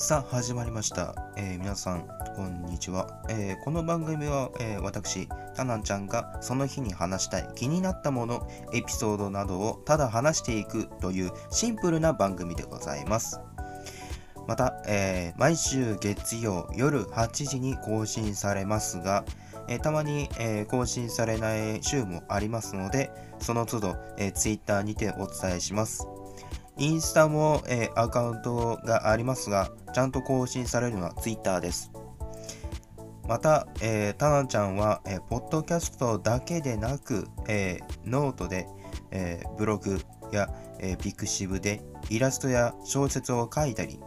さあ始まりました、えー皆さんこんにちは、えーこの番組は、えー私タナンちゃんがその日に話したい気になったものエピソードなどをただ話していくというシンプルな番組でございます。また、えー毎週月曜夜8時に更新されますが、えたまに、え更新されない週もありますのでその都度、え、Twitter にてお伝えします。インスタも、えーアカウントがありますが、ちゃんと更新されるのは Twitter です。また、えー、タナちゃんは、えーポッドキャストだけでなく、えーノートで、えーブログや、えーピクシブでイラストや小説を書いたり、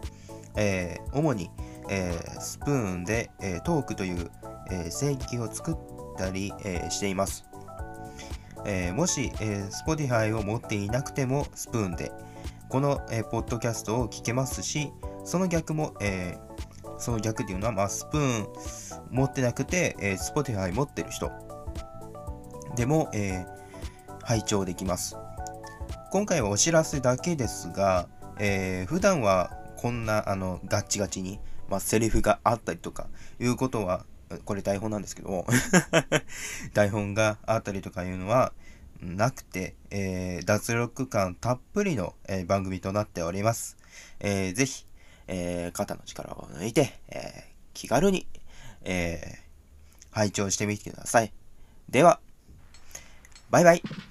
えー主に、えースプーンで、えートークという、えー声劇を作ったり、えーしています。えーもし、えー Spotify を持っていなくてもスプーンで、この、えーポッドキャストを聞けますし、その逆も、えーその逆っていうのは、まあ、スプーン持ってなくて、えー Spotify 持ってる人でも、え拝聴できます。今回はお知らせだけですが、えー普段はこんなあのガッチガチに、まあ、セリフがあったりとかいうことは、これ台本なんですけども、台本があったりとかいうのは、なくて、えー脱力感たっぷりの、えー番組となっております。えーぜひ、えー肩の力を抜いて、え気軽に、えー拝聴してみてください。では、バイバイ。